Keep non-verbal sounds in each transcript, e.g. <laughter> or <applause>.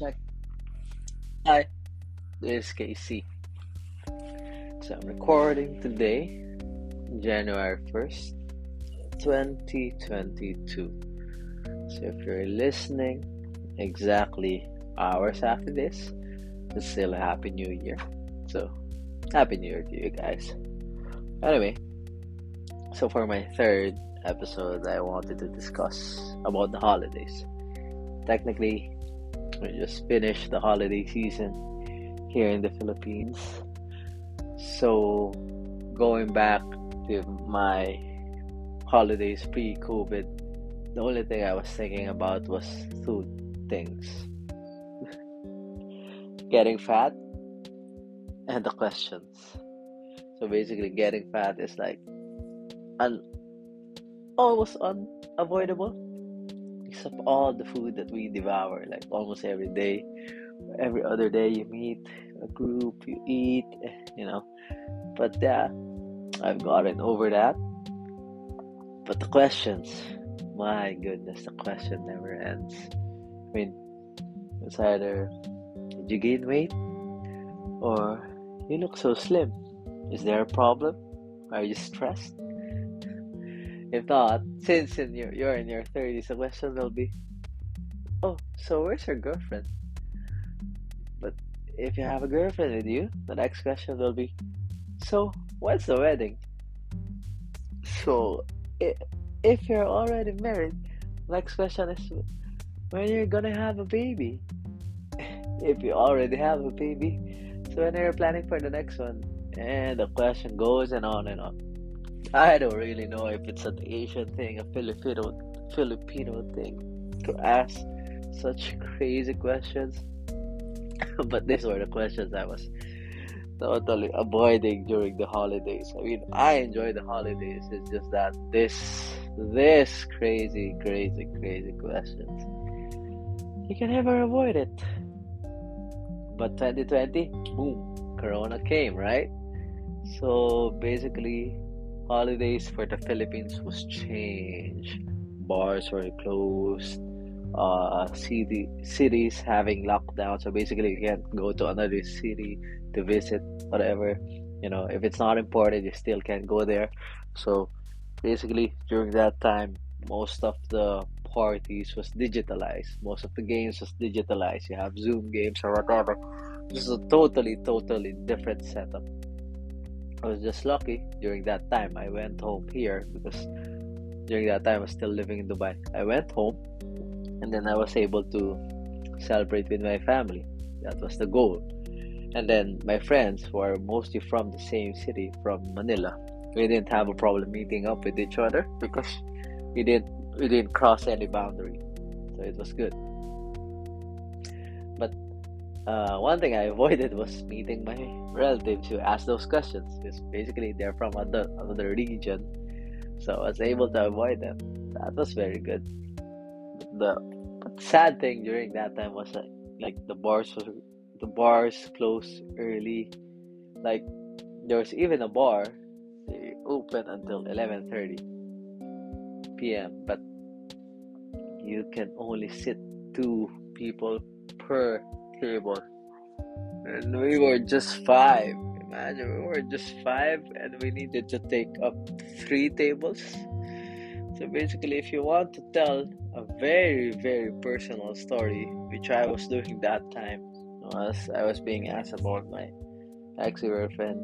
check. Hi, this is KC. So I'm recording today, January 1st, 2022. So if you're listening exactly hours after this, it's still a Happy New Year. So, Happy New Year to you guys. Anyway, so for my third episode, I wanted to discuss about the holidays. Technically, we just finished the holiday season here in the Philippines. So, going back to my holidays pre COVID, the only thing I was thinking about was two things <laughs> getting fat and the questions. So, basically, getting fat is like un- almost unavoidable except all the food that we devour like almost every day. Every other day you meet a group you eat eh, you know. But yeah i've gotten over that. But the questions my goodness the question never ends. I mean it's either did you gain weight? or you look so slim. Is there a problem? Are you stressed if not, since in your, you're in your 30s, the question will be, oh, so where's your girlfriend? But if you have a girlfriend with you, the next question will be, so when's the wedding? So if you're already married, next question is, when you're gonna have a baby? <laughs> If you already have a baby, so when are you planning for the next one? And the question goes and on and on. I don't really know if it's an Asian thing, a Filipino Filipino thing to ask such crazy questions. <laughs> but these were the questions I was totally avoiding during the holidays. I mean, I enjoy the holidays. It's just that this this crazy, crazy, crazy questions you can never avoid it. But 2020, boom, Corona came, right? So basically, holidays for the Philippines was changed. Bars were closed. Uh, city cities having lockdown. So basically, you can't go to another city to visit whatever. You know, if it's not important, you still can't go there. So basically, during that time, most of the parties was digitalized. Most of the games was digitalized. You have Zoom games or whatever. This is a totally, totally different setup. I was just lucky during that time. I went home here because during that time I was still living in Dubai. I went home and then I was able to celebrate with my family. That was the goal. And then my friends who are mostly from the same city, from Manila, we didn't have a problem meeting up with each other because we didn't we didn't cross any boundary. So it was good. But uh, one thing I <laughs> avoided was meeting my relatives who asked those questions because basically they're from other another region, so I was able to avoid them. That was very good. The sad thing during that time was that like the bars was the bars closed early. Like there was even a bar they open until eleven thirty p.m. But you can only sit two people per table. And we were just five. Imagine we were just five and we needed to take up three tables. So basically, if you want to tell a very, very personal story, which I was doing that time, was I was being asked about my ex girlfriend.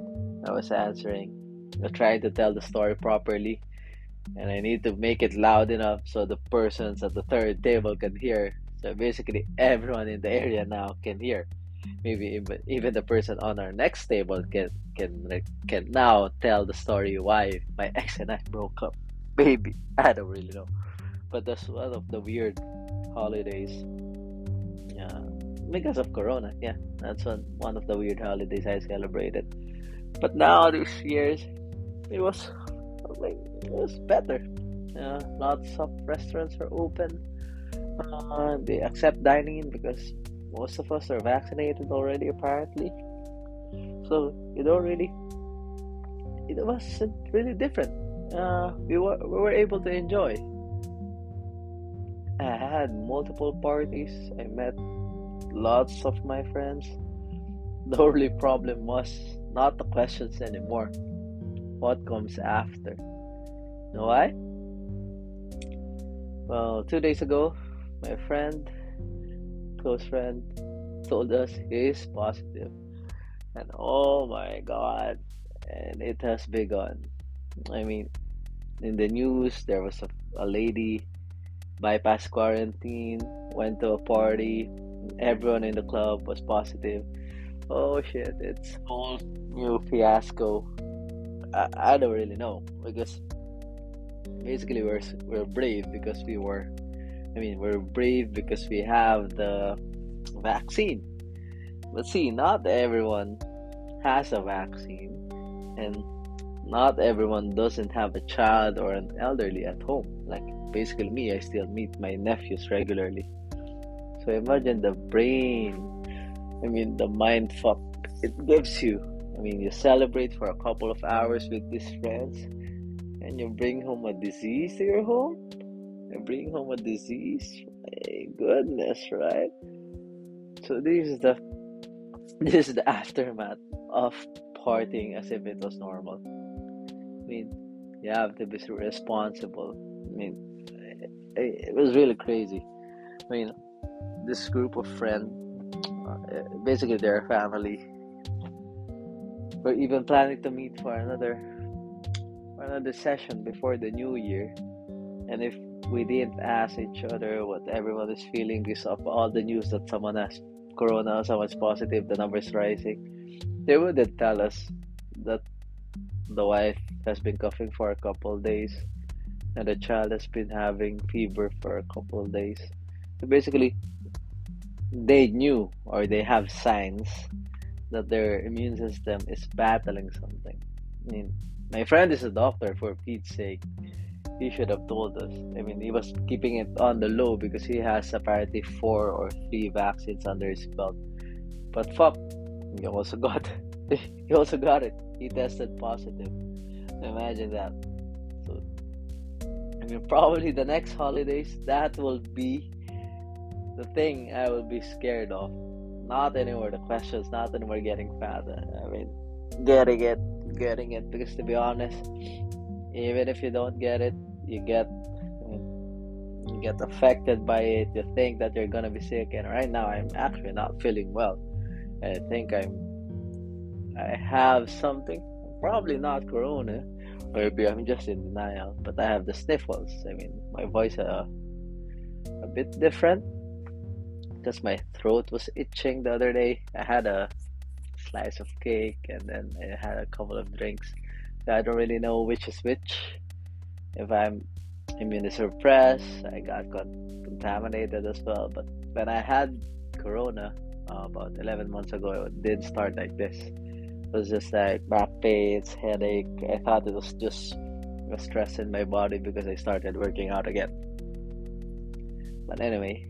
I was answering, I trying to tell the story properly, and I need to make it loud enough so the persons at the third table can hear so basically, <laughs> everyone in the area now can hear. Maybe even, the person on our next table can can can now tell the story why my <laughs> ex and I broke up. Maybe <laughs> I don't really know, but that's one of the weird holidays. Yeah, because of Corona. Yeah, that's one one of the weird holidays I celebrated. But now these years, it was like it was better. Yeah, lots of restaurants are open uh, they accept dining in because most of us are vaccinated already, apparently. So you don't really. It wasn't really different. Uh, we were we were able to enjoy. I had multiple parties. I met lots of my friends. <laughs> The only problem was not the questions anymore. What comes after? Know why? Well, two days ago, my friend, close friend, told us he's positive. And oh my god, and it has begun. I mean, in the news, there was a, a lady bypassed quarantine, went to a party, everyone in the club was positive. Oh shit, it's whole new fiasco. I, I don't really know because basically we're we're brave because we were I mean we're brave because we have the vaccine. But see, not everyone has a vaccine and not everyone doesn't have a child or an elderly at home. Like basically me, I still meet my nephews regularly. So imagine the brain, I mean, the mind fuck it gives you. I mean, you celebrate for a couple of hours with these friends and you bring home a disease to your home. You bring home a disease. My goodness, right? So this is the this is the aftermath of partying as if it was normal. I mean, you have to be responsible. I mean, it, it was really crazy. I mean, this group of friends, uh, basically their family, were even planning to meet for another for another session before the new year. And if we didn't ask each other what everyone is feeling because of all the news that someone has corona, someone's positive, the numbers rising, they wouldn't tell us that the wife has been coughing for a couple days and the child has been having fever for a couple of days. So basically, they knew or they have signs that their immune system is battling something. I mean, my friend is a doctor for Pete's sake. He should have told us. I mean, he was keeping it on the low because he has apparently four or three vaccines under his belt. But fuck, he also got <laughs> he also got it. He tested positive. Imagine that. So, I mean, probably the next holidays that will be the thing I will be scared of. Not anymore the questions, not anymore getting fat. I mean, getting it, getting it. Because to be honest, even if you don't get it, you get you get affected by it. You think that you're gonna be sick, and right now I'm actually not feeling well. I think I'm I have something, probably not corona, maybe I'm just in denial. But I have the sniffles. I mean, my voice uh, a bit different because my throat was itching the other day. I had a slice of cake and then I had a couple of drinks. I don't really know which is which. If I'm immunosuppressed, I got contaminated as well. But when I had corona uh, about 11 months ago, it did start like this. It was just like back pains, headache. I thought it was just a stress in my body because I started working out again. But anyway,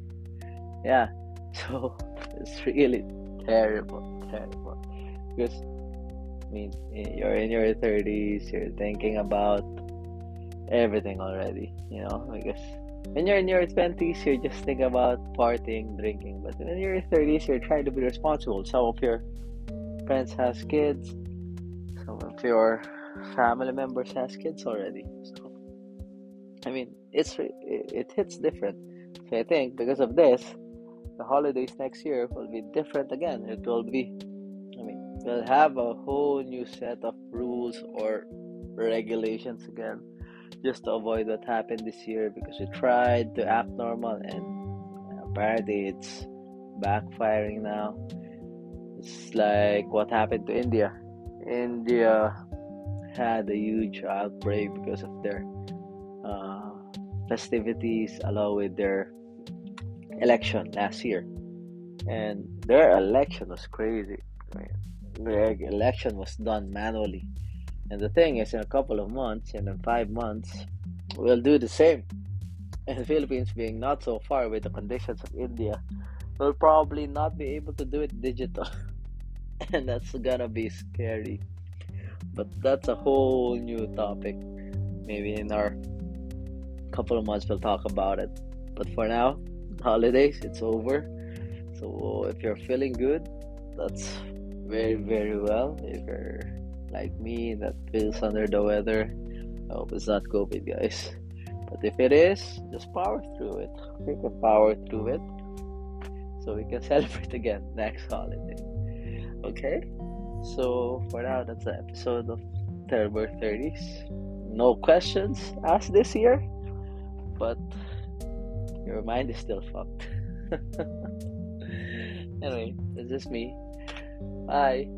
yeah, <laughs> so it's really terrible, terrible. Because I mean, eh, you're in your 30s, you're thinking about everything already, you know. I guess when you're in your 20s, you're just thinking about partying, drinking. But when you're in your 30s, you're trying to be responsible. Some of your friends has kids, some of your family members has kids already. So, I mean, it's it, it hits different. So I think because of this, the holidays next year will be different again. It will be, we'll have a whole new set of rules or regulations again just to avoid what happened this year because we tried to act normal and apparently it's backfiring now. It's like what happened to India. India had a huge outbreak because of their uh, festivities along with their election last year, and their election was crazy. Their election was done manually, and the thing is, in a couple of months, and in five months, we'll do the same. And the Philippines, being not so far with the conditions of India, will probably not be able to do it digital, <laughs> and that's gonna be scary. But that's a whole new topic. Maybe in our couple of months we'll talk about it. But for now, holidays, it's over. So if you're feeling good, that's very very well. If you're like me that feels under the weather, I hope it's not COVID, guys. But if it is, just power through it. <laughs> We can power through it, so we can <laughs> celebrate again next holiday. Okay. So for now, that's the episode of Terrible 30s. No questions asked this year, but your mind is still fucked. <laughs> anyway, it's just me. Bye.